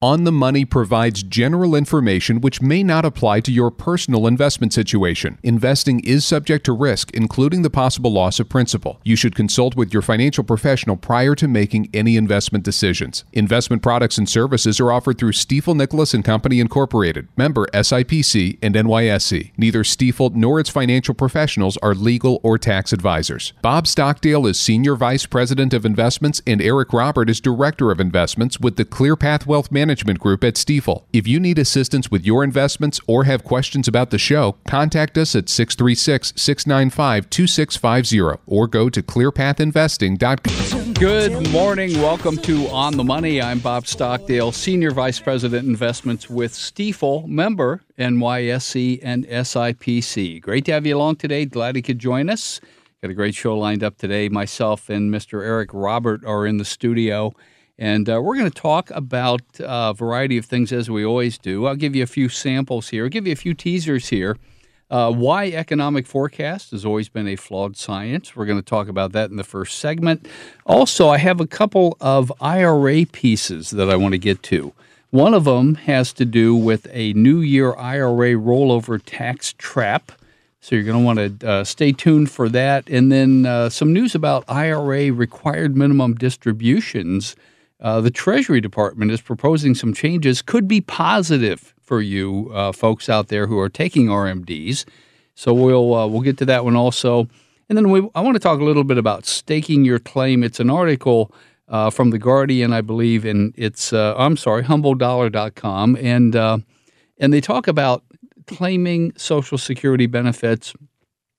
On the Money provides general information which may not apply to your personal investment situation. Investing is subject to risk, including the possible loss of principal. You should consult with your financial professional prior to making any investment decisions. Investment products and services are offered through Stifel Nicolaus and Company Incorporated, member SIPC and NYSE. Neither Stifel nor its financial professionals are legal or tax advisors. Bob Stockdale is Senior Vice President of Investments and Eric Robert is Director of Investments with the ClearPath Wealth Management Management Group at Stifel. If you need assistance with your investments or have questions about the show, contact us at 636 695 2650 or go to clearpathinvesting.com. Good morning. Welcome to On the Money. I'm Bob Stockdale, Senior Vice President Investments with Stifel, member NYSE and SIPC. Great to have you along today. Glad you could join us. Got a great show lined up today. Myself and Mr. Eric Robert are in the studio. And uh, we're going to talk about a variety of things as we always do. I'll give you a few samples here, I'll give you a few teasers here. Uh, why economic forecast has always been a flawed science. We're going to talk about that in the first segment. Also, I have a couple of IRA pieces that I want to get to. One of them has to do with a new year IRA rollover tax trap. So you're going to want to uh, stay tuned for that. And then uh, some news about IRA required minimum distributions uh, the Treasury Department is proposing some changes, could be positive for you uh, folks out there who are taking RMDs. So we'll uh, we'll get to that one also, and then we, I want to talk a little bit about staking your claim. It's an article uh, from the Guardian, I believe, and it's uh, I'm sorry, humbledollar.com, and uh, and they talk about claiming Social Security benefits.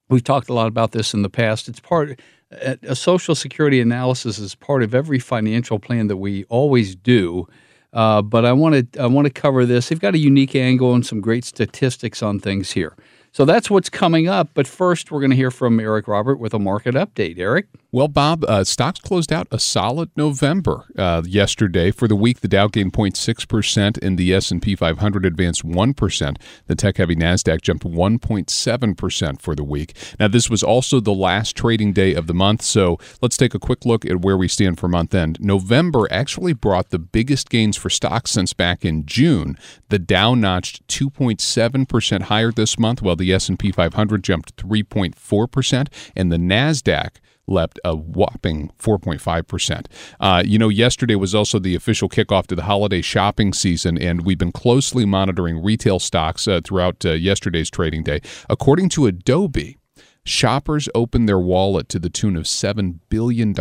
We've talked a lot about this in the past. It's part a social security analysis is part of every financial plan that we always do. Uh, but I want to I want to cover this. They've got a unique angle and some great statistics on things here. So that's what's coming up. But first, we're going to hear from Eric Robert with a market update. Eric? Well, Bob, uh, stocks closed out a solid November uh, yesterday. For the week, the Dow gained 0.6% and the S&P 500 advanced 1%. The tech-heavy Nasdaq jumped 1.7% for the week. Now, this was also the last trading day of the month, so let's take a quick look at where we stand for month end. November actually brought the biggest gains for stocks since back in June. The Dow notched 2.7% higher this month, while the S&P 500 jumped 3.4% and the Nasdaq leapt a whopping 4.5%. Uh, you know, yesterday was also the official kickoff to the holiday shopping season, and we've been closely monitoring retail stocks uh, throughout uh, yesterday's trading day. According to Adobe, Shoppers opened their wallet to the tune of $7 billion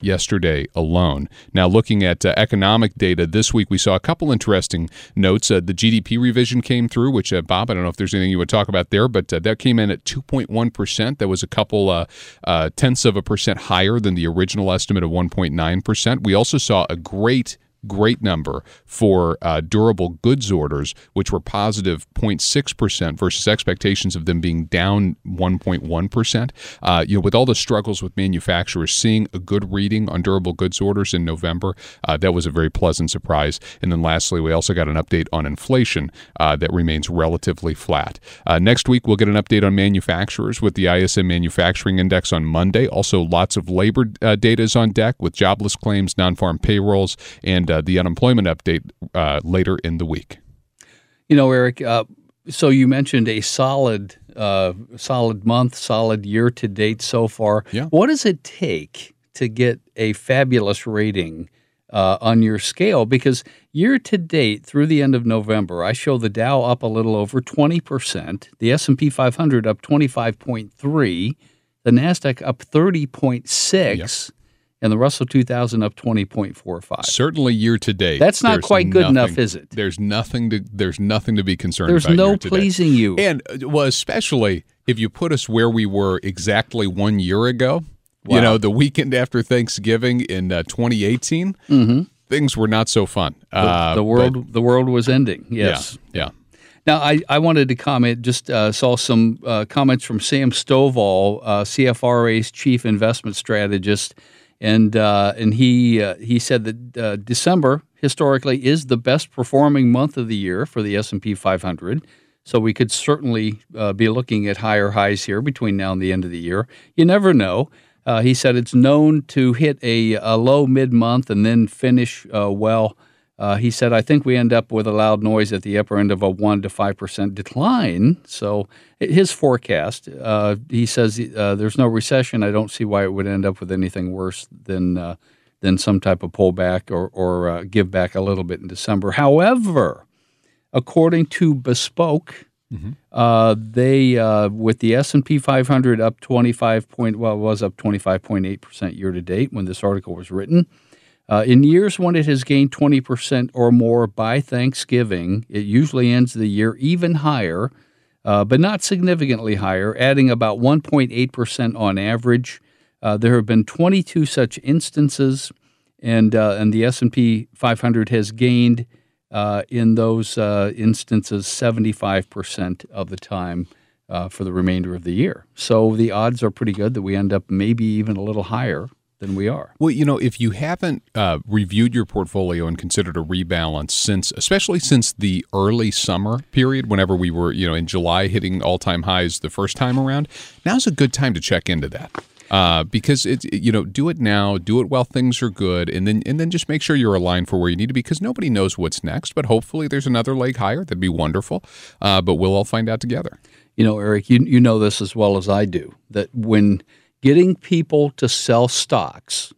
yesterday alone. Now, looking at uh, economic data this week, we saw a couple interesting notes. Uh, the GDP revision came through, which, uh, Bob, I don't know if there's anything you would talk about there, but uh, that came in at 2.1%. That was a couple uh, uh, tenths of a percent higher than the original estimate of 1.9%. We also saw a great great number for uh, durable goods orders, which were positive 0.6% versus expectations of them being down 1.1%. Uh, you know, with all the struggles with manufacturers, seeing a good reading on durable goods orders in November, uh, that was a very pleasant surprise. And then lastly, we also got an update on inflation uh, that remains relatively flat. Uh, next week, we'll get an update on manufacturers with the ISM Manufacturing Index on Monday. Also, lots of labor uh, data is on deck with jobless claims, non farm payrolls, and uh, the unemployment update uh, later in the week. You know, Eric. Uh, so you mentioned a solid, uh, solid month, solid year to date so far. Yeah. What does it take to get a fabulous rating? Uh, on your scale because year to date through the end of November, I show the Dow up a little over 20%, the S&P 500 up 25.3, the Nasdaq up 30.6, yep and the Russell 2000 up 20.45. Certainly year to date. That's not quite good nothing, enough, is it? There's nothing to there's nothing to be concerned there's about. There's no pleasing you. And uh, well, especially if you put us where we were exactly 1 year ago, You know, the weekend after Thanksgiving in uh, 2018, things were not so fun. The, Uh, the world the world was ending. Yes. Yeah. Yeah. Now, I, I wanted to comment, just uh, saw some uh, comments from Sam Stovall, uh, CFRA's chief investment strategist, and uh, and he uh, he said that uh, December historically is the best performing month of the year for the S and P 500. So we could certainly uh, be looking at higher highs here between now and the end of the year. You never know. Uh, he said it's known to hit a, a low mid month and then finish uh, well. Uh, he said, I think we end up with a loud noise at the upper end of a 1% to 5% decline. So his forecast, uh, he says uh, there's no recession. I don't see why it would end up with anything worse than, uh, than some type of pullback or, or uh, give back a little bit in December. However, according to Bespoke, uh, they uh, with the S and P 500 up 25 point well it was up 25.8 percent year to date when this article was written. Uh, in years when it has gained 20 percent or more by Thanksgiving, it usually ends the year even higher, uh, but not significantly higher, adding about 1.8 percent on average. Uh, there have been 22 such instances, and uh, and the S and P 500 has gained uh, in those uh, instances 75% of the time for the remainder of the year. So the odds are pretty good that we end up maybe even a little higher than we are. Well, you know, if you haven't uh, reviewed your portfolio and considered a rebalance since, especially since the early summer period, whenever we were, you know, in July hitting all time highs the first time around, now's a good time to check into that. Uh, because it's you know do it now, do it while things are good, and then and then just make sure you're aligned for where you need to be because nobody knows what's next. But hopefully there's another leg higher. That'd be wonderful. Uh, but we'll all find out together. You know, Eric, you, you know this as well as I do that when getting people to sell stocks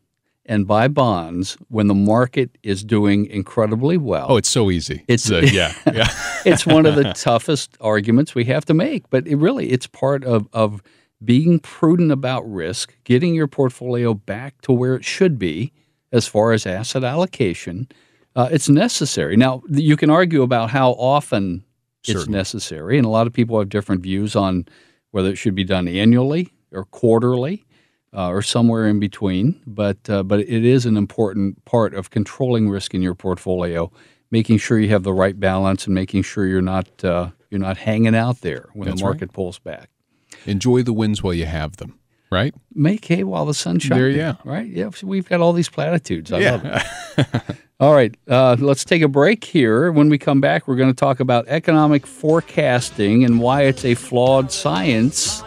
and buy bonds when the market is doing incredibly well. Oh, it's so easy. It's- uh, yeah, yeah. it's one of the toughest arguments we have to make, but it really it's part of of being prudent about risk, getting your portfolio back to where it should be as far as asset allocation. Uh, it's necessary. Now, you can argue about how often it's Certainly. necessary, and a lot of people have different views on whether it should be done annually or quarterly. Uh, or somewhere in between, but uh, but it is an important part of controlling risk in your portfolio making sure you have the right balance and making sure you're not uh, you're not hanging out there when That's the right. market pulls back. Enjoy the wins while you have them. Right? Make hay while the sun shines. There you go. Right? Yeah, we've got all these platitudes. I love it. all right, uh, let's take a break here. When we come back, we're going to talk about economic forecasting and why it's a flawed science.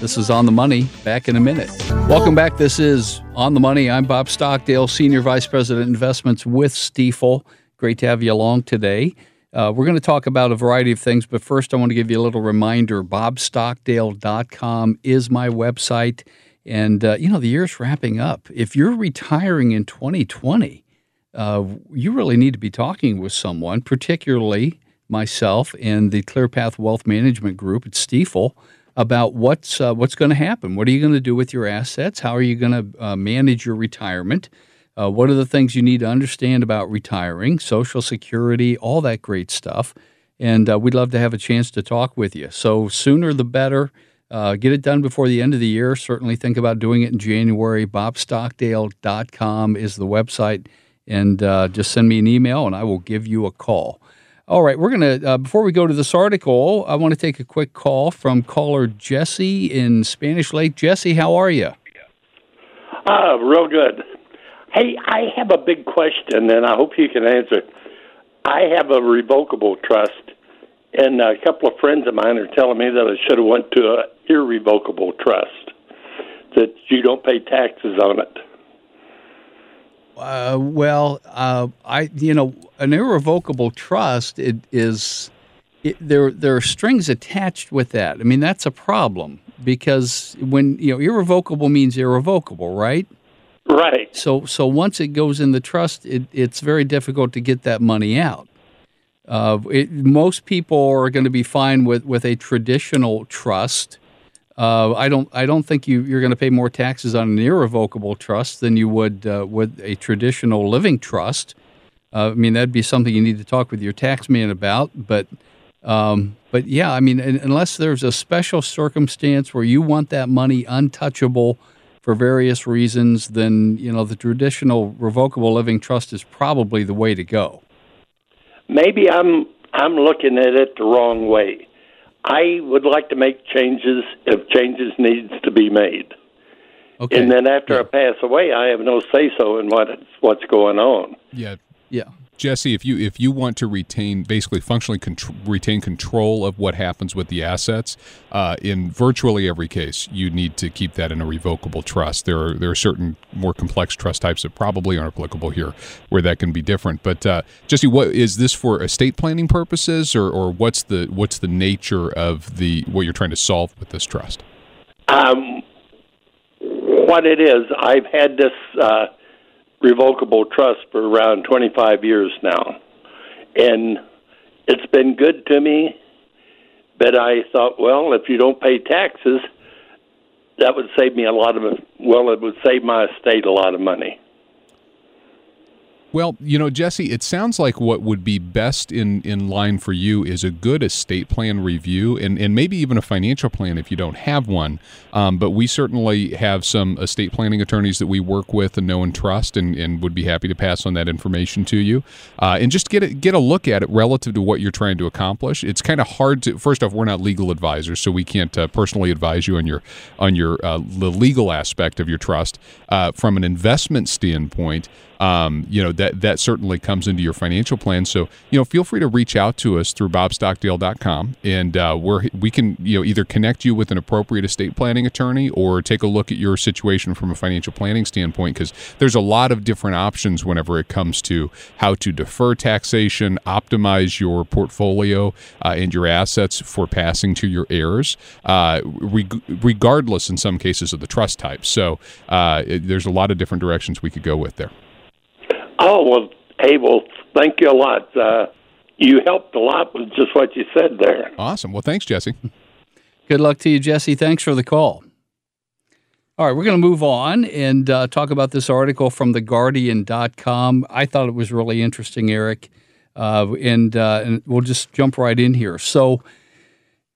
This is On the Money. Back in a minute. Welcome back. This is On the Money. I'm Bob Stockdale, Senior Vice President Investments with Stifel. Great to have you along today. Uh, we're going to talk about a variety of things, but first I want to give you a little reminder. BobStockdale.com is my website. And, uh, you know, the year's wrapping up. If you're retiring in 2020, uh, you really need to be talking with someone, particularly myself and the ClearPath Wealth Management Group at Stifel, about what's uh, what's going to happen. What are you going to do with your assets? How are you going to uh, manage your retirement? Uh, what are the things you need to understand about retiring, Social Security, all that great stuff? And uh, we'd love to have a chance to talk with you. So sooner the better. Uh, get it done before the end of the year. Certainly think about doing it in January. BobStockdale.com is the website. And uh, just send me an email and I will give you a call. All right, we're going to, uh, before we go to this article, I want to take a quick call from caller Jesse in Spanish Lake. Jesse, how are you? Ah, real good. Hey, I have a big question, and I hope you can answer. I have a revocable trust, and a couple of friends of mine are telling me that I should have went to a irrevocable trust, that you don't pay taxes on it. Uh, well, uh, I you know an irrevocable trust it is it, there there are strings attached with that. I mean that's a problem because when you know irrevocable means irrevocable, right? Right. So so once it goes in the trust, it, it's very difficult to get that money out. Uh, it, most people are going to be fine with, with a traditional trust. Uh, I don't I don't think you, you're going to pay more taxes on an irrevocable trust than you would uh, with a traditional living trust. Uh, I mean that'd be something you need to talk with your tax man about. But um, but yeah, I mean unless there's a special circumstance where you want that money untouchable for various reasons, then you know the traditional revocable living trust is probably the way to go. Maybe I'm I'm looking at it the wrong way. I would like to make changes if changes needs to be made. Okay. And then after yeah. I pass away, I have no say so in what what's going on. Yeah. Yeah. Jesse, if you if you want to retain basically functionally retain control of what happens with the assets, uh, in virtually every case, you need to keep that in a revocable trust. There are there are certain more complex trust types that probably aren't applicable here, where that can be different. But uh, Jesse, what is this for estate planning purposes, or, or what's the what's the nature of the what you're trying to solve with this trust? Um, what it is, I've had this. Uh, revocable trust for around 25 years now. And it's been good to me, but I thought, well, if you don't pay taxes, that would save me a lot of well, it would save my estate a lot of money. Well, you know, Jesse, it sounds like what would be best in, in line for you is a good estate plan review and, and maybe even a financial plan if you don't have one. Um, but we certainly have some estate planning attorneys that we work with and know and trust and, and would be happy to pass on that information to you. Uh, and just get a, get a look at it relative to what you're trying to accomplish. It's kind of hard to, first off, we're not legal advisors, so we can't uh, personally advise you on your, on your uh, the legal aspect of your trust. Uh, from an investment standpoint, um, you know that that certainly comes into your financial plan. So you know, feel free to reach out to us through bobstockdale.com, and uh, we're we can you know either connect you with an appropriate estate planning attorney or take a look at your situation from a financial planning standpoint because there's a lot of different options whenever it comes to how to defer taxation, optimize your portfolio uh, and your assets for passing to your heirs, uh, reg- regardless in some cases of the trust type. So uh, it, there's a lot of different directions we could go with there. Oh well, hey, well, thank you a lot. Uh, you helped a lot with just what you said there. Awesome. Well, thanks, Jesse. Good luck to you, Jesse. Thanks for the call. All right, we're going to move on and uh, talk about this article from theguardian.com. I thought it was really interesting, Eric, uh, and, uh, and we'll just jump right in here. So,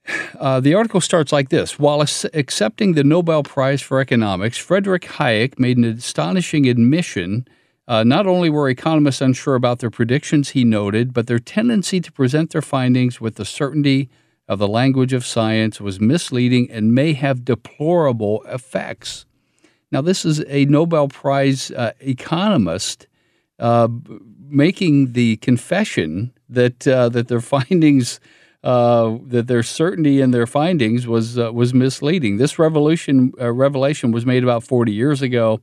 uh, the article starts like this While accepting the Nobel Prize for Economics, Frederick Hayek made an astonishing admission uh, not only were economists unsure about their predictions, he noted, but their tendency to present their findings with the certainty of the language of science was misleading and may have deplorable effects. Now, this is a Nobel Prize uh, economist uh, making the confession that uh, that their findings. Uh, that their certainty in their findings was uh, was misleading. This revolution revelation was made about 40 years ago,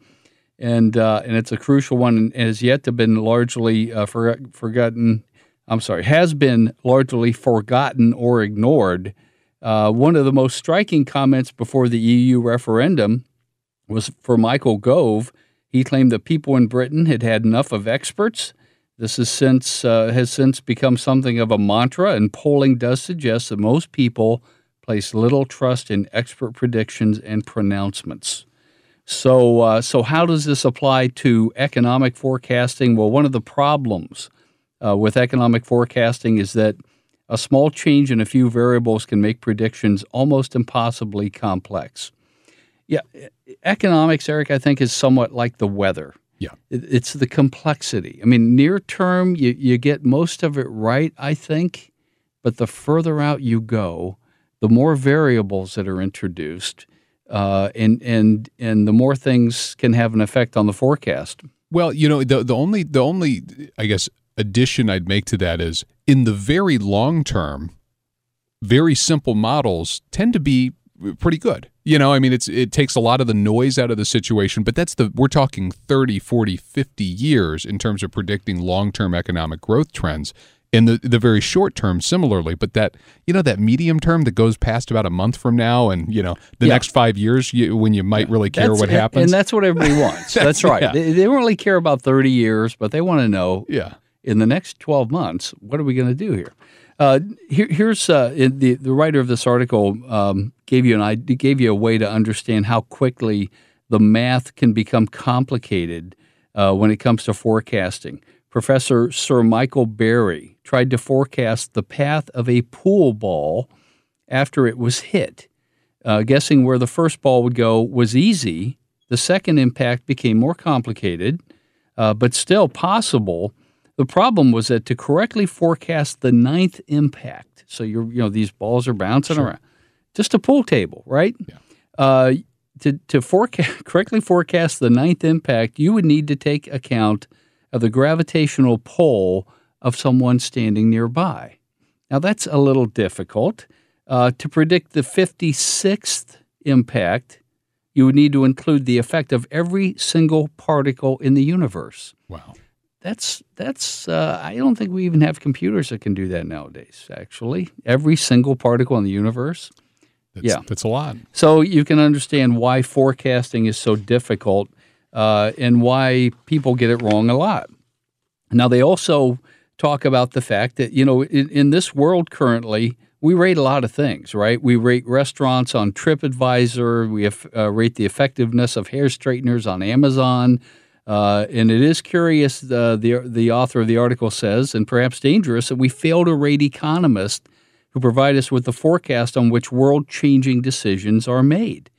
and uh, and it's a crucial one and has yet to been largely uh, for, forgotten. I'm sorry, has been largely forgotten or ignored. Uh, one of the most striking comments before the EU referendum was for Michael Gove. He claimed that people in Britain had had enough of experts. This has since uh, has since become something of a mantra, and polling does suggest that most people place little trust in expert predictions and pronouncements. So, uh, so how does this apply to economic forecasting? Well, one of the problems uh, with economic forecasting is that a small change in a few variables can make predictions almost impossibly complex. Yeah, economics, Eric, I think is somewhat like the weather. Yeah, it's the complexity. I mean, near term, you, you get most of it right, I think, but the further out you go, the more variables that are introduced uh, and and and the more things can have an effect on the forecast. Well, you know, the the only the only I guess addition I'd make to that is in the very long term, very simple models tend to be pretty good. You know, I mean it's it takes a lot of the noise out of the situation, but that's the we're talking 30, 40, 50 years in terms of predicting long-term economic growth trends in the the very short term similarly but that you know that medium term that goes past about a month from now and you know the yeah. next five years you, when you might yeah. really care that's, what happens and that's what everybody wants that's, that's, right yeah. they, they, don't really care about 30 years but they want to know yeah in the next 12 months what are we going to do here uh, here, here's uh, the the writer of this article um, gave you an idea, gave you a way to understand how quickly the math can become complicated uh, when it comes to forecasting. Professor Sir Michael Berry tried to forecast the path of a pool ball after it was hit. Uh, guessing where the first ball would go was easy The second impact became more complicated, uh, but still possible. The problem was that to correctly forecast the ninth impact, so you're you know these balls are bouncing sure. around, just a pool table, right? Yeah. Uh, to to forecast correctly forecast the ninth impact, you would need to take account of the gravitational pull of someone standing nearby. Now that's a little difficult. Uh, to predict the 56th impact, you would need to include the effect of every single particle in the universe. Wow. That's that's. Uh, I don't think we even have computers that can do that nowadays. Actually, every single particle in the universe. That's, yeah, that's a lot. So you can understand why forecasting is so difficult uh, and why people get it wrong a lot. Now they also talk about the fact that you know in, in this world currently we rate a lot of things, right? We rate restaurants on TripAdvisor. We have, uh, rate the effectiveness of hair straighteners on Amazon. Uh, and it is curious, uh, the, the author of the article says, and perhaps dangerous, that we fail to rate economists who provide us with the forecast on which world changing decisions are made.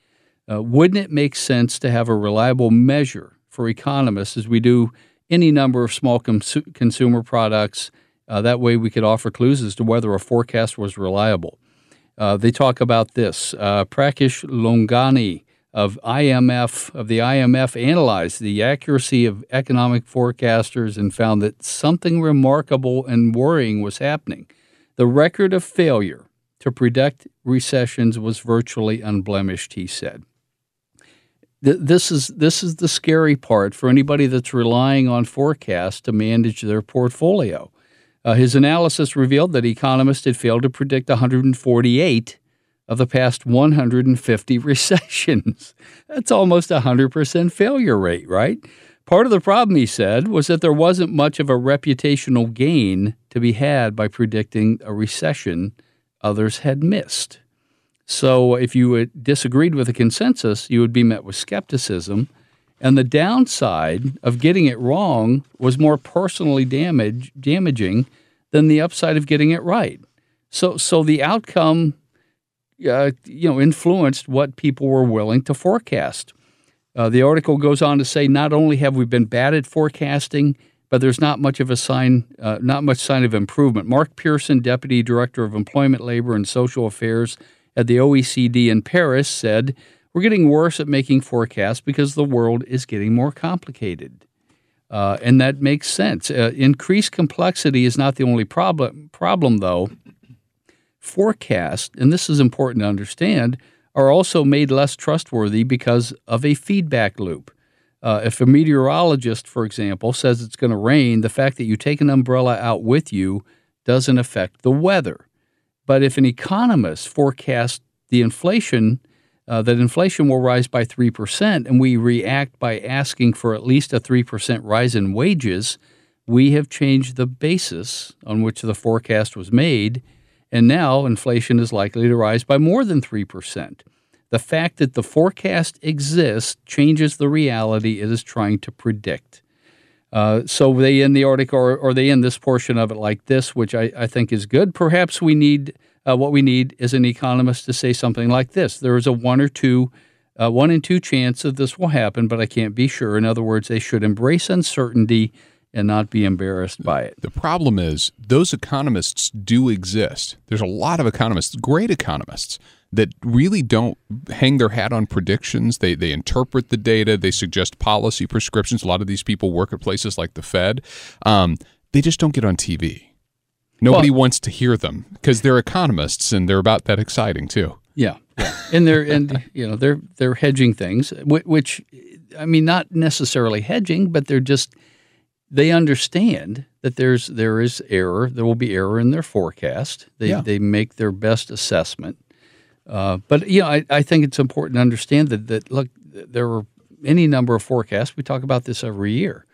Uh, wouldn't it make sense to have a reliable measure for economists as we do any number of small consumer products? Uh, that way, we could offer clues as to whether a forecast was reliable. Uh, they talk about this. Uh, Prakash Loungani of IMF of the IMF analyzed the accuracy of economic forecasters and found that something remarkable and worrying was happening. The record of failure to predict recessions was virtually unblemished, he said. This is this is the scary part for anybody that's relying on forecasts to manage their portfolio. Uh, his analysis revealed that economists had failed to predict 148 of the past 150 recessions. That's almost a 100% failure rate, right? Part of the problem, he said, was that there wasn't much of a reputational gain to be had by predicting a recession others had missed. So, if you disagreed with the consensus, you would be met with skepticism and the downside of getting it wrong was more personally damage, damaging than the upside of getting it right. So, so the outcome, uh, you know, influenced what people were willing to forecast. Uh, the article goes on to say not only have we been bad at forecasting, but there's not much of a sign, uh, not much sign of improvement. Mark Pearson, deputy director of employment, labor, and social affairs at the OECD in Paris, said we're getting worse at making forecasts because the world is getting more complicated. Uh, and that makes sense. Uh, increased complexity is not the only problem, problem, though. Forecasts, and this is important to understand, are also made less trustworthy because of a feedback loop. Uh, if a meteorologist, for example, says it's going to rain, the fact that you take an umbrella out with you doesn't affect the weather. But if an economist forecasts the inflation uh, that inflation will rise by 3%, and we react by asking for at least a 3% rise in wages, we have changed the basis on which the forecast was made, and now inflation is likely to rise by more than 3%. The fact that the forecast exists changes the reality it is trying to predict. Uh, so they end the article, or, or, they end this portion of it like this, which I, I think is good. Perhaps we need uh, what we need is an economist to say something like this: there is a one or two, uh, one in two chance that this will happen, but I can't be sure. In other words, they should embrace uncertainty and not be embarrassed by it. The problem is those economists do exist. There's a lot of economists, great economists, that really don't hang their hat on predictions. They they interpret the data. They suggest policy prescriptions. A lot of these people work at places like the Fed. Um, they just don't get on TV. Nobody well, wants to hear them because they're economists and they're about that exciting too. Yeah, yeah. and they're and you know they're they're hedging things, which I mean not necessarily hedging, but they're just they understand that there's there is error. There will be error in their forecast. They yeah. they make their best assessment. Uh, but you know, I, I think it's important to understand that that look there are any number of forecasts. We talk about this every year.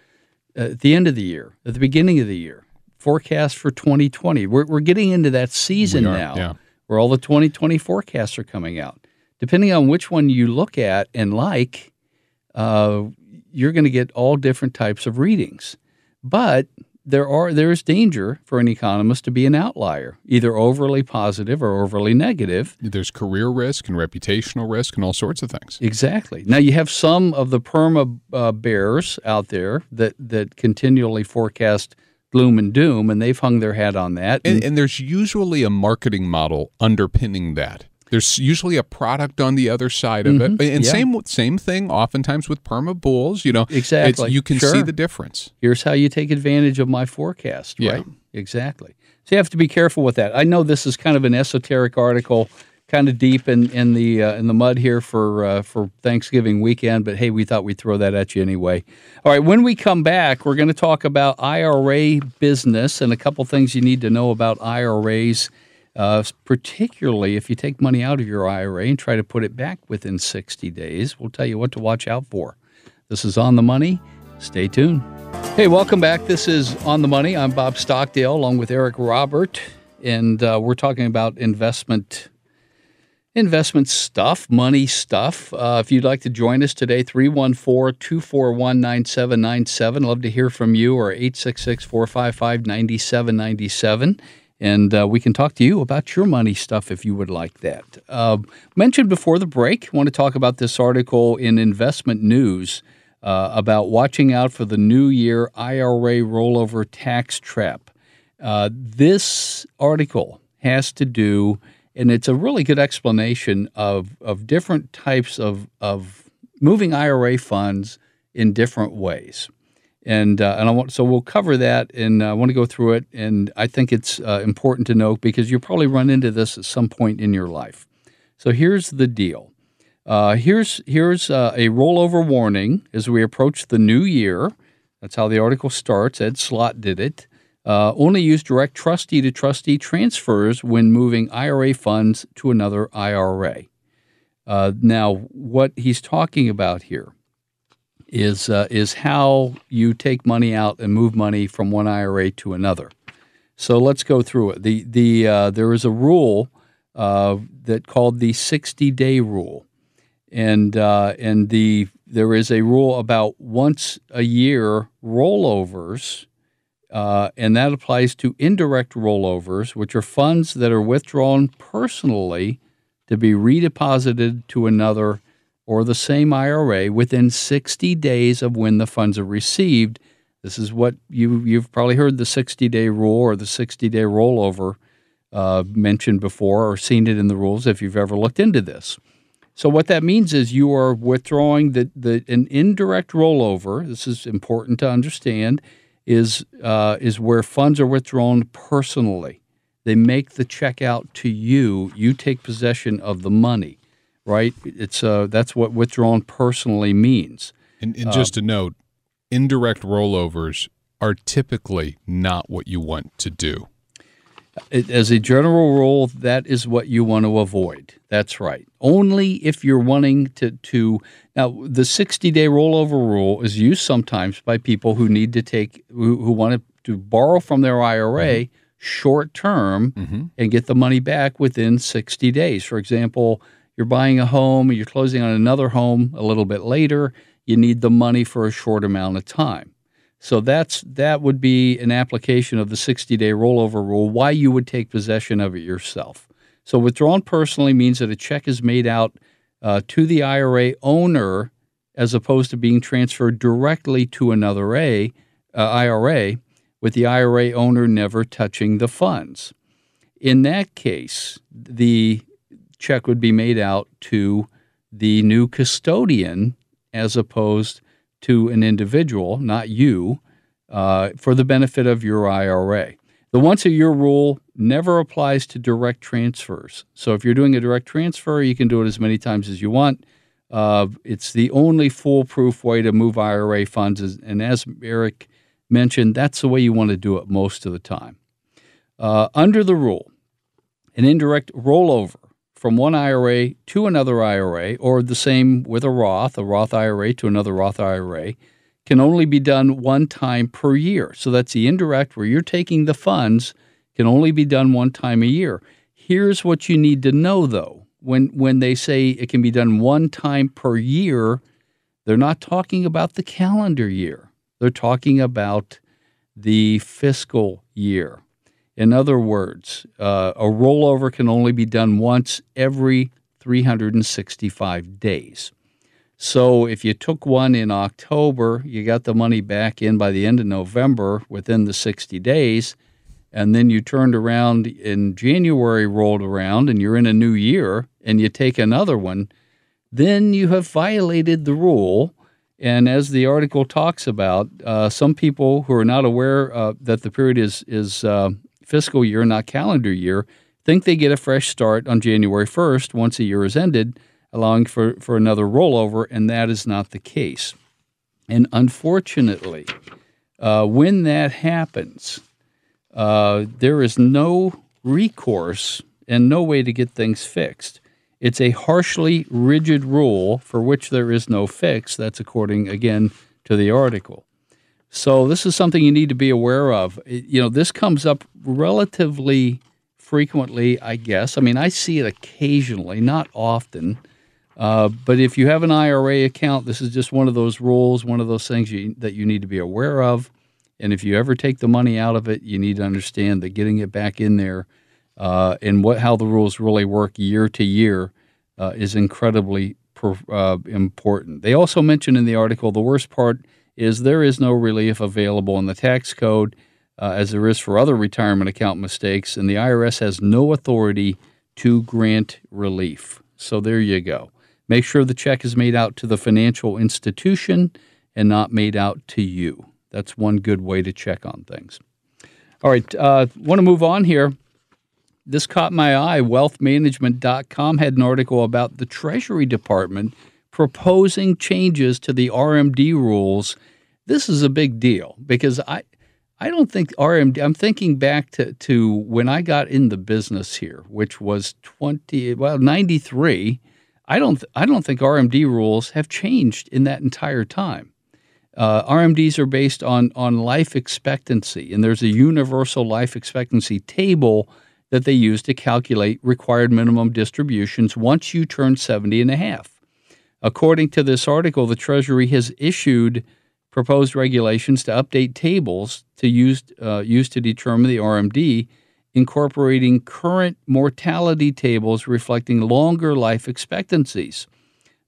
Uh, at the end of the year, at the beginning of the year, forecast for 2020. We're, we're getting into that season are, now yeah. where all the 2020 forecasts are coming out. Depending on which one you look at and like, uh, you're going to get all different types of readings. But there are there is danger for an economist to be an outlier, either overly positive or overly negative. There's career risk and reputational risk and all sorts of things. Exactly. Now you have some of the perma uh, bears out there that that continually forecast gloom and doom, and they've hung their hat on that. And, and there's usually a marketing model underpinning that. There's usually a product on the other side of Mhm. it, and Yeah. same same thing. Oftentimes with perma bulls, you know, it's- Exactly. you can Sure. see the difference. here's how you take advantage of my forecast, Yeah. right? Exactly. So you have to be careful with that. I know this is kind of an esoteric article, kind of deep in in the uh, in the mud here for uh, for Thanksgiving weekend, but hey, we thought we'd throw that at you anyway. All right, when we come back, we're going to talk about IRA business and a couple things you need to know about IRAs. Uh, particularly if you take money out of your IRA and try to put it back within 60 days, we'll tell you what to watch out for. This is On the Money. Stay tuned. Hey, welcome back. This is On the Money. I'm Bob Stockdale along with Eric Robert, and uh, we're talking about investment investment stuff, money stuff. Uh, if you'd like to join us today, 314 241 9797. Love to hear from you or 866 455 9797. And uh, we can talk to you about your money stuff if you would like that. Uh, mentioned before the break, I want to talk about this article in Investment News uh, about watching out for the new year IRA rollover tax trap. Uh, this article has to do, and it's a really good explanation of, of different types of, of moving IRA funds in different ways. And, uh, and I want, so we'll cover that, and I want to go through it. And I think it's uh, important to know because you'll probably run into this at some point in your life. So here's the deal. Uh, here's here's uh, a rollover warning as we approach the new year. That's how the article starts. Ed Slott did it. Uh, only use direct trustee to trustee transfers when moving IRA funds to another IRA. Uh, now, what he's talking about here is uh, is how you take money out and move money from one IRA to another. So let's go through it. The the uh, there is a rule uh, that called the 60 day rule, and uh, and the there is a rule about once a year rollovers, uh, and that applies to indirect rollovers, which are funds that are withdrawn personally to be redeposited to another or the same IRA within 60 days of when the funds are received. This is what you you've probably heard the 60 day rule or the 60 day rollover uh, mentioned before or seen it in the rules if you've ever looked into this. So what that means is you are withdrawing the, the an indirect rollover. This is important to understand. Is uh, is where funds are withdrawn personally. They make the check out to you. You take possession of the money, right? It's uh, that's what withdrawn personally means. And, and just uh, a note, indirect rollovers are typically not what you want to do. As a general rule, that is what you want to avoid. That's right. Only if you're wanting to, to now the 60 day rollover rule is used sometimes by people who need to take who, who want to borrow from their IRA mm-hmm. short term mm-hmm. and get the money back within 60 days. For example, you're buying a home, you're closing on another home a little bit later, you need the money for a short amount of time. So that's that would be an application of the 60-day rollover rule. Why you would take possession of it yourself. So withdrawn personally means that a check is made out uh, to the IRA owner as opposed to being transferred directly to another A, uh, IRA, with the IRA owner never touching the funds. In that case, the check would be made out to the new custodian as opposed to an individual, not you, uh, for the benefit of your IRA. The once a year rule never applies to direct transfers. So if you're doing a direct transfer, you can do it as many times as you want. Uh, it's the only foolproof way to move IRA funds. And as Eric mentioned, that's the way you want to do it most of the time. Uh, under the rule, an indirect rollover from one IRA to another IRA, or the same with a Roth, a Roth IRA to another Roth IRA, can only be done one time per year. So that's the indirect where you're taking the funds can only be done one time a year. Here's what you need to know though. When when they say it can be done one time per year, they're not talking about the calendar year. They're talking about the fiscal year. In other words, uh, a rollover can only be done once every 365 days. So if you took one in October, you got the money back in by the end of November within the 60 days, and then you turned around in January, rolled around, and you're in a new year, and you take another one, then you have violated the rule. And as the article talks about, uh, some people who are not aware uh, that the period is is uh, fiscal year, not calendar year, think they get a fresh start on January 1st once a year is ended allowing for, for another rollover, and that is not the case. And unfortunately, uh, when that happens, uh, there is no recourse and no way to get things fixed. It's a harshly rigid rule for which there is no fix. That's according, again, to the article. So, this is something you need to be aware of. You know, this comes up relatively frequently, I guess. I mean, I see it occasionally, not often. Uh, but if you have an IRA account, this is just one of those rules, one of those things you, that you need to be aware of. And if you ever take the money out of it, you need to understand that getting it back in there uh, and what how the rules really work year to year uh, is incredibly per, uh, important. They also mention in the article the worst part is there is no relief available in the tax code uh, as there is for other retirement account mistakes, and the IRS has no authority to grant relief. So there you go. Make sure the check is made out to the financial institution and not made out to you. That's one good way to check on things. All right, uh, want to move on here. This caught my eye. Wealthmanagement.com had an article about the Treasury Department proposing changes to the RMD rules. This is a big deal because I, I don't think RMD. I'm thinking back to, to when I got in the business here, which was 20 well 93 I don't I don't think RMD rules have changed in that entire time. Uh, RMDs are based on on life expectancy, and there's a universal life expectancy table that they use to calculate required minimum distributions once you turn 70 and a half. According to this article, the Treasury has issued proposed regulations to update tables to use uh, used to determine the RMD incorporating current mortality tables reflecting longer life expectancies.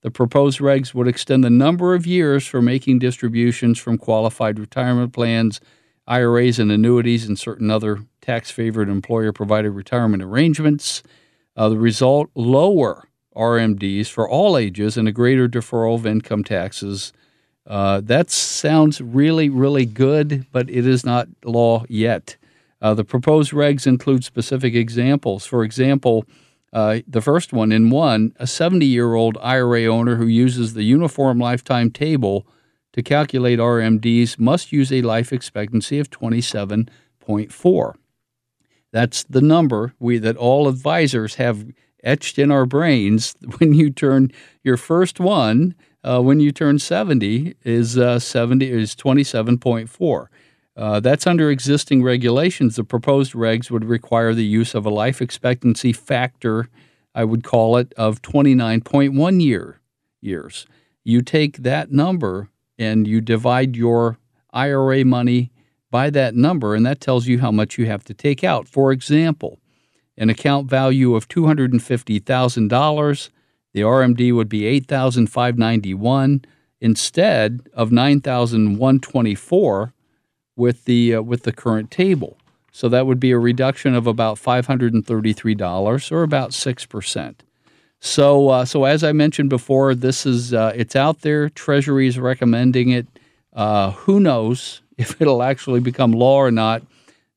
The proposed regs would extend the number of years for making distributions from qualified retirement plans, IRAs, and annuities, and certain other tax favored employer provided retirement arrangements. Uh, the result lower RMDs for all ages and a greater deferral of income taxes. Uh, that sounds really, really good, but it is not law yet. Uh, the proposed regs include specific examples. For example, uh, the first one in one, a 70 year old IRA owner who uses the Uniform Lifetime Table to calculate RMDs must use a life expectancy of 27.4. That's the number we that all advisors have etched in our brains when you turn your first one. Uh, when you turn 70 is uh, 70 is 27.4. Uh, that's under existing regulations. The proposed regs would require the use of a life expectancy factor, I would call it, of 29.1 year, years. You take that number and you divide your IRA money by that number, and that tells you how much you have to take out. For example, an account value of $250,000, the RMD would be 8,591 instead of 9,124 with the uh, with the current table. So that would be a reduction of about $533 or about 6%. So uh, so as I mentioned before, this is uh, it's out there. Treasury is recommending it. Uh, who knows if it'll actually become law or not,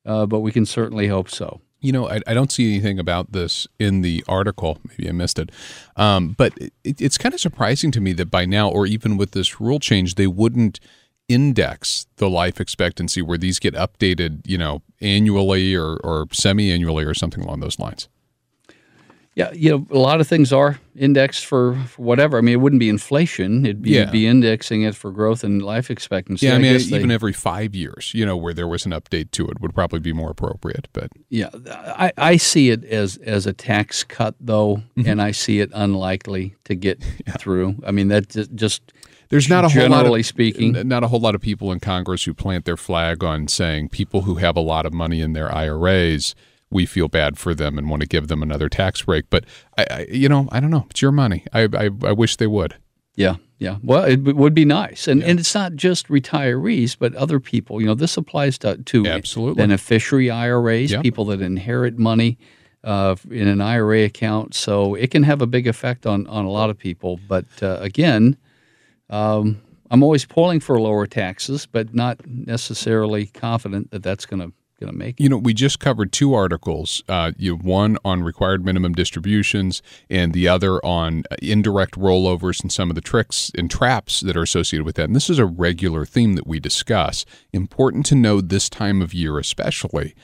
uh, but we can certainly hope so. You know, I, I, don't see anything about this in the article. Maybe I missed it. Um, but it, it's kind of surprising to me that by now, or even with this rule change, they wouldn't index the life expectancy where these get updated, you know, annually or, or semi-annually or something along those lines? Yeah, you know, a lot of things are indexed for, for whatever. I mean, it wouldn't be inflation; it'd be, yeah. be indexing it for growth and life expectancy. Yeah, I, I mean, even they, every five years, you know, where there was an update to it would probably be more appropriate. But yeah, I, I see it as as a tax cut though, mm-hmm. and I see it unlikely to get yeah. through. I mean, that just there's not a whole lot of, speaking. not a whole lot of people in Congress who plant their flag on saying people who have a lot of money in their IRAs, we feel bad for them and want to give them another tax break. But I, I you know, I don't know. It's your money. I, I, I wish they would. Yeah, yeah. Well, it would be nice, and and it's not just retirees, but other people. You know, this applies to to Absolutely. beneficiary IRAs, Yeah. people that inherit money uh, in an IRA account. So it can have a big effect on on a lot of people. But uh, again, um, I'm always pulling for lower taxes, but not necessarily confident that that's going to going to make it. You know, we just covered two articles. Uh, you one on required minimum distributions, and the other on uh, indirect rollovers and some of the tricks and traps that are associated with that. And this is a regular theme that we discuss. Important to know this time of year, especially.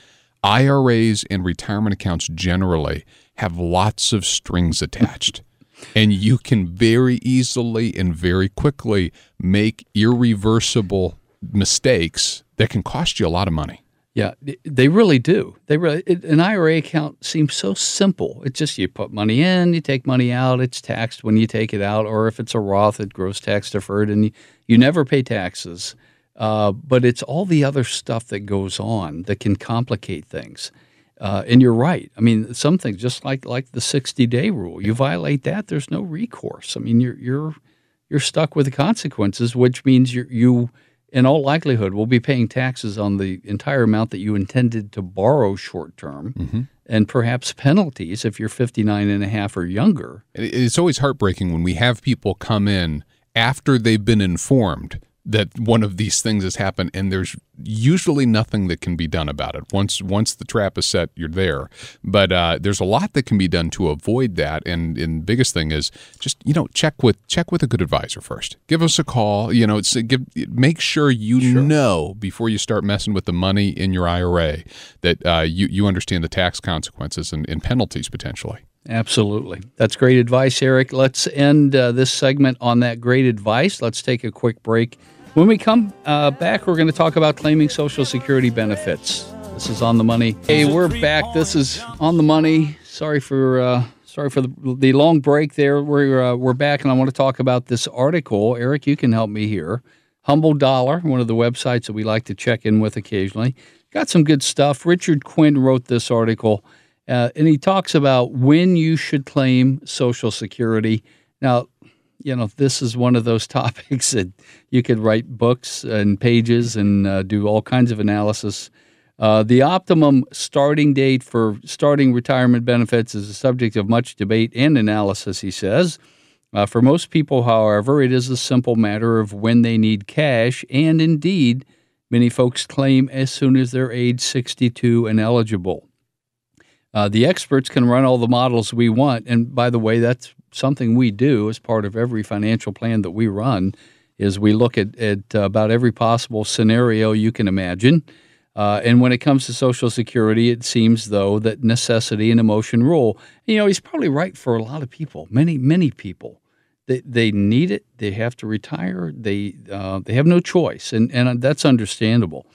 IRAs and retirement accounts generally have lots of strings attached. And you can very easily and very quickly make irreversible mistakes that can cost you a lot of money. Yeah, they really do. They really it, an IRA account seems so simple. It's just you put money in, you take money out, it's taxed when you take it out, or if it's a Roth, it grows tax deferred, and you, you never pay taxes. Uh, but it's all the other stuff that goes on that can complicate things. Uh, and you're right. I mean, some things just like like the 60 day rule, you violate that, there's no recourse. I mean, you're you're you're stuck with the consequences, which means you you in all likelihood will be paying taxes on the entire amount that you intended to borrow short term mm-hmm. and perhaps penalties if you're 59 and a half or younger. It's always heartbreaking when we have people come in after they've been informed that one of these things has happened and there's usually nothing that can be done about it once once the trap is set you're there but uh, there's a lot that can be done to avoid that and and the biggest thing is just you know check with check with a good advisor first give us a call you know it's give make sure you know before you start messing with the money in your IRA that uh, you you understand the tax consequences and, and penalties potentially Absolutely. That's great advice, Eric. Let's end uh, this segment on that great advice. Let's take a quick break. When we come uh, back, we're going to talk about claiming Social Security benefits. This is on the money. Hey, we're back. This is on the money. Sorry for uh, sorry for the, the long break there. We're uh, we're back, and I want to talk about this article. Eric, you can help me here. Humble Dollar, one of the websites that we like to check in with occasionally, got some good stuff. Richard Quinn wrote this article. Uh, and he talks about when you should claim Social Security. Now, you know, this is one of those topics that you could write books and pages and uh, do all kinds of analysis. Uh, the optimum starting date for starting retirement benefits is a subject of much debate and analysis, he says. Uh, for most people, however, it is a simple matter of when they need cash, and indeed, many folks claim as soon as they're age 62 and eligible. Uh, the experts can run all the models we want, and by the way, that's something we do as part of every financial plan that we run. Is we look at, at uh, about every possible scenario you can imagine, uh, and when it comes to Social Security, it seems though that necessity and emotion rule. You know, he's probably right for a lot of people, many many people. They, they need it. They have to retire. They uh, they have no choice, and and that's understandable.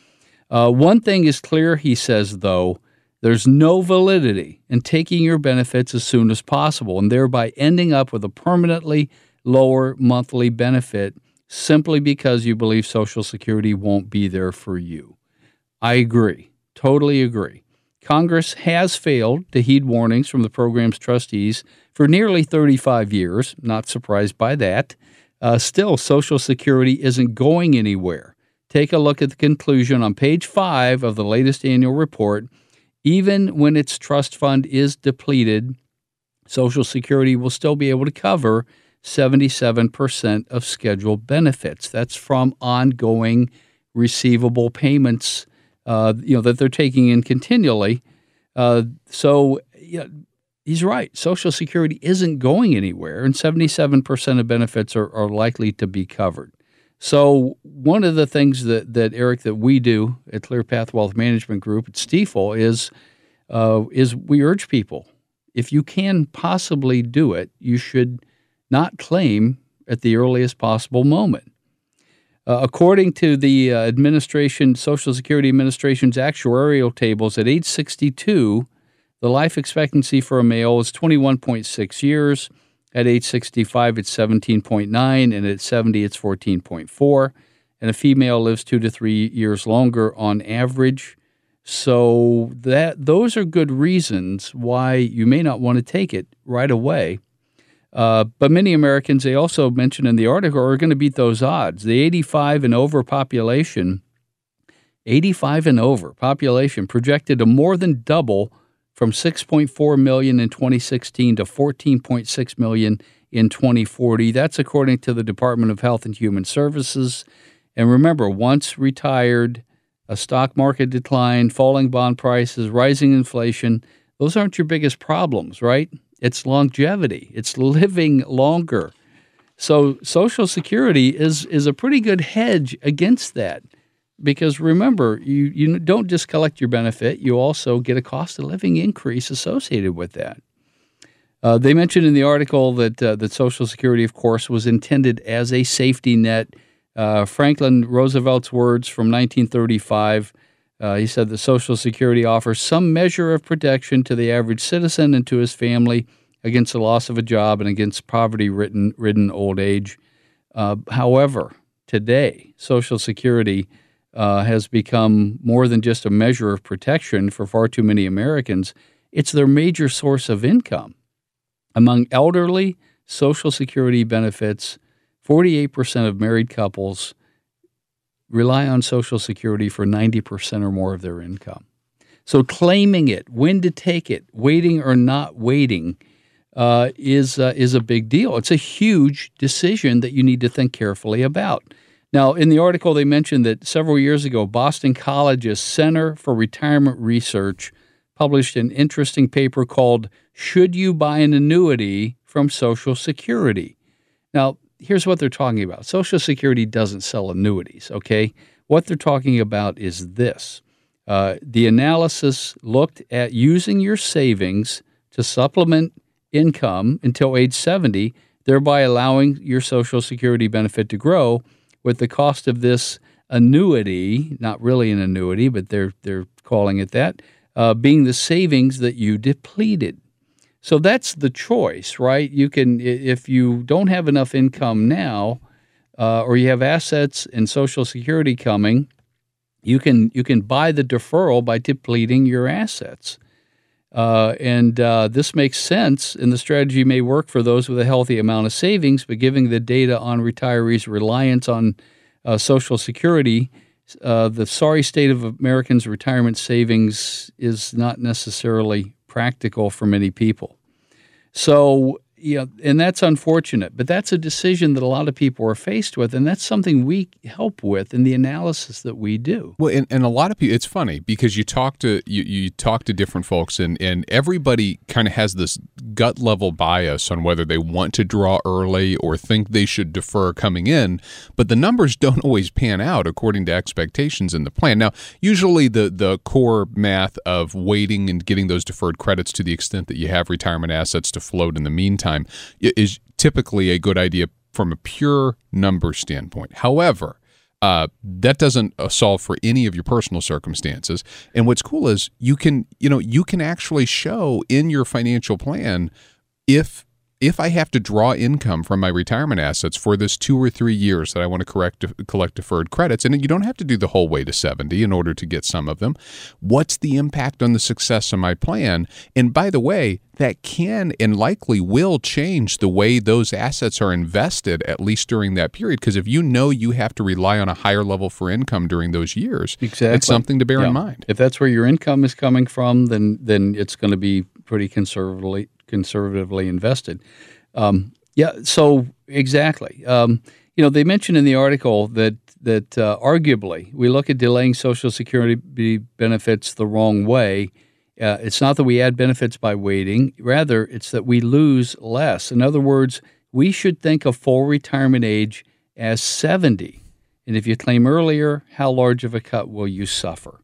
Uh, one thing is clear, he says, though, there's no validity in taking your benefits as soon as possible and thereby ending up with a permanently lower monthly benefit simply because you believe Social Security won't be there for you. I agree, totally agree. Congress has failed to heed warnings from the program's trustees for nearly 35 years. Not surprised by that. Uh, still, Social Security isn't going anywhere. Take a look at the conclusion on page five of the latest annual report. Even when its trust fund is depleted, Social Security will still be able to cover 77% of scheduled benefits. That's from ongoing receivable payments, uh, you know, that they're taking in continually. Uh, so, he's right. Social Security isn't going anywhere, and 77% of benefits are, are likely to be covered. So, one of the things that, that Eric, that we do at ClearPath Wealth Management Group at Stifel is, uh, is we urge people if you can possibly do it, you should not claim at the earliest possible moment. Uh, according to the uh, administration, Social Security Administration's actuarial tables, at age 62, the life expectancy for a male is 21.6 years, At age 65, it's 17.9, and at 70, it's 14.4. And a female lives two to three years longer on average. So that those are good reasons why you may not want to take it right away. Uh, but many Americans, they also mentioned in the article, are going to beat those odds. The 85 and over population, 85 and over population projected to more than double from 6.4 million in 2016 to 14.6 million in 2040. That's according to the Department of Health and Human Services. And remember, once retired, a stock market decline, falling bond prices, rising inflation, those aren't your biggest problems, right? It's longevity, it's living longer. So Social Security is is a pretty good hedge against that because remember, you, you don't just collect your benefit, you also get a cost of living increase associated with that. Uh, they mentioned in the article that, uh, that Social Security, of course, was intended as a safety net. Uh, Franklin Roosevelt's words from 1935 uh, he said that Social Security offers some measure of protection to the average citizen and to his family against the loss of a job and against poverty ridden old age. Uh, however, today, Social Security uh, has become more than just a measure of protection for far too many Americans. It's their major source of income. Among elderly, Social Security benefits 48% of married couples rely on Social Security for 90% or more of their income. So claiming it, when to take it, waiting or not waiting, uh, is uh, is a big deal. It's a huge decision that you need to think carefully about. Now, in the article, they mentioned that several years ago, Boston College's Center for Retirement Research published an interesting paper called Should You Buy an Annuity from Social Security? Now, here's what they're talking about Social Security doesn't sell annuities, okay? What they're talking about is this uh, the analysis looked at using your savings to supplement income until age 70, thereby allowing your Social Security benefit to grow with the cost of this annuity, not really an annuity, but they're they're calling it that, uh, being the savings that you depleted. So that's the choice, right? You can if you don't have enough income now, uh, or you have assets and Social Security coming, you can you can buy the deferral by depleting your assets. Uh, and uh, this makes sense, and the strategy may work for those with a healthy amount of savings, but giving the data on retirees' reliance on uh, Social Security, uh, the sorry state of Americans' retirement savings is not necessarily practical for many people. So you know, and that's unfortunate, but that's a decision that a lot of people are faced with, and that's something we help with in the analysis that we do. Well, and, and a lot of people, it's funny because you talk to you, you talk to different folks, and and everybody kind of has this gut level bias on whether they want to draw early or think they should defer coming in, but the numbers don't always pan out according to expectations in the plan. Now, usually the the core math of waiting and getting those deferred credits to the extent that you have retirement assets to float in the meantime time is typically a good idea from a pure number standpoint. However, uh, that doesn't uh, solve for any of your personal circumstances. And what's cool is you can, you know, you can actually show in your financial plan if if I have to draw income from my retirement assets for this two or three years that I want to correct, collect deferred credits, and you don't have to do the whole way to 70 in order to get some of them, what's the impact on the success of my plan? And by the way, that can and likely will change the way those assets are invested, at least during that period. Because if you know you have to rely on a higher level for income during those years, exactly. it's something to bear yeah. in mind. If that's where your income is coming from, then then it's going to be pretty conservatively conservatively invested. Um, yeah, so exactly. Um, you know, they mentioned in the article that that uh, arguably we look at delaying Social Security benefits the wrong way. Uh, it's not that we add benefits by waiting; rather, it's that we lose less. In other words, we should think of full retirement age as seventy. And if you claim earlier, how large of a cut will you suffer?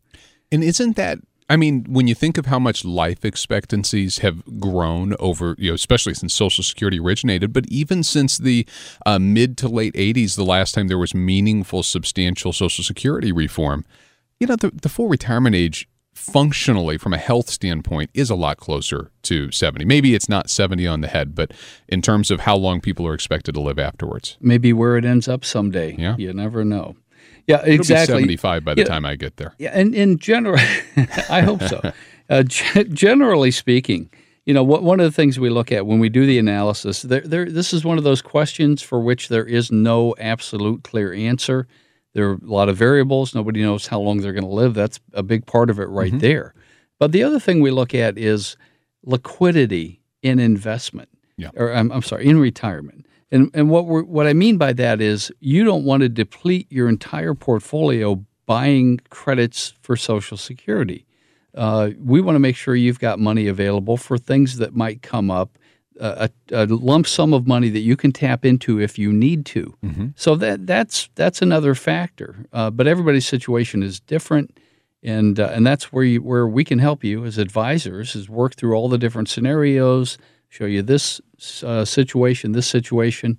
And isn't that I mean, when you think of how much life expectancies have grown over, you know, especially since Social Security originated, but even since the uh, mid to late 80s, the last time there was meaningful, substantial Social Security reform, you know, the, the full retirement age functionally from a health standpoint is a lot closer to 70 maybe it's not 70 on the head but in terms of how long people are expected to live afterwards. Maybe where it ends up someday. Yeah. you never know yeah It'll be exactly 75 by the Yeah. time i get there Yeah, and in general, I hope so. Uh, ge- generally speaking, you know, what, one of the things we look at when we do the analysis, there, there, this is one of those questions for which there is no absolute clear answer. There are a lot of variables. Nobody knows how long they're going to live. That's a big part of it right there. But the other thing we look at is liquidity in investment. Yeah. Or I'm, I'm sorry, in retirement. And and what we're, what I mean by that is you don't want to deplete your entire portfolio buying credits for Social Security. Uh, we want to make sure you've got money available for things that might come up, uh, a, a lump sum of money that you can tap into if you need to. So that that's that's another factor. Uh, but everybody's situation is different, and uh, and that's where you, where we can help you as advisors is work through all the different scenarios, show you this uh, situation, this situation,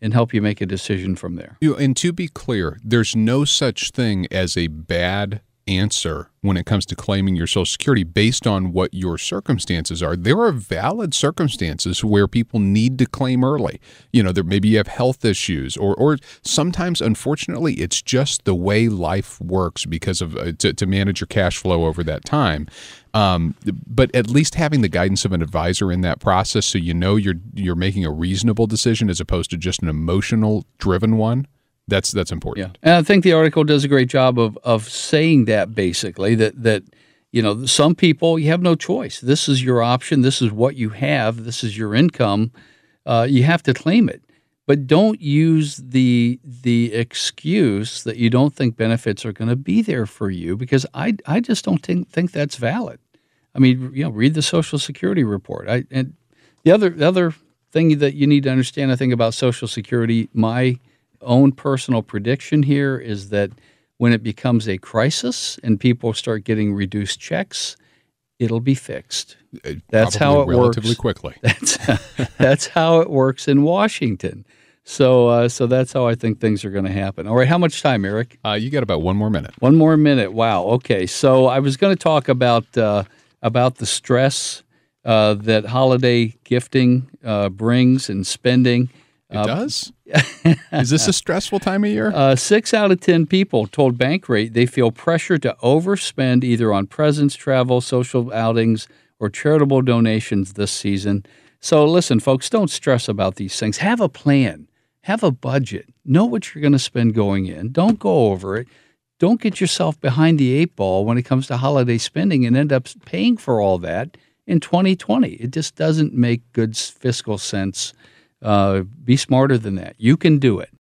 and help you make a decision from there. You- And to be clear, there's no such thing as a bad answer when it comes to claiming your Social Security based on what your circumstances are. There are valid circumstances where people need to claim early. You know, there maybe you have health issues, or or sometimes, unfortunately, it's just the way life works because of uh, to, to manage your cash flow over that time. Um, but at least having the guidance of an advisor in that process, so you know you're you're making a reasonable decision as opposed to just an emotional driven one. That's that's important. Yeah, and I think the article does a great job of of saying that basically that that you know some people you have no choice. This is your option. This is what you have. This is your income. Uh, you have to claim it, but don't use the the excuse that you don't think benefits are going to be there for you because I I just don't think think that's valid. I mean, you know, read the Social Security report. I and the other the other thing that you need to understand, I think, about Social Security, my own personal prediction here is that when it becomes a crisis and people start getting reduced checks, it'll be fixed. Uh, That's how it works relatively works. quickly. That's that's how it works in Washington. So uh, so that's how I think things are going to happen. All right, how much time, Eric? Uh, you got about one more minute. One more minute. Wow. Okay. So I was going to talk about uh, about the stress uh, that holiday gifting uh, brings and spending. It does. Is this a stressful time of year? Uh, six out of ten people told Bankrate they feel pressure to overspend either on presents, travel, social outings, or charitable donations this season. So listen, folks, don't stress about these things. Have a plan. Have a budget. Know what you're going to spend going in. Don't go over it. Don't get yourself behind the eight ball when it comes to holiday spending and end up paying for all that in 2020. It just doesn't make good fiscal sense. Uh, be smarter than that. You can do it.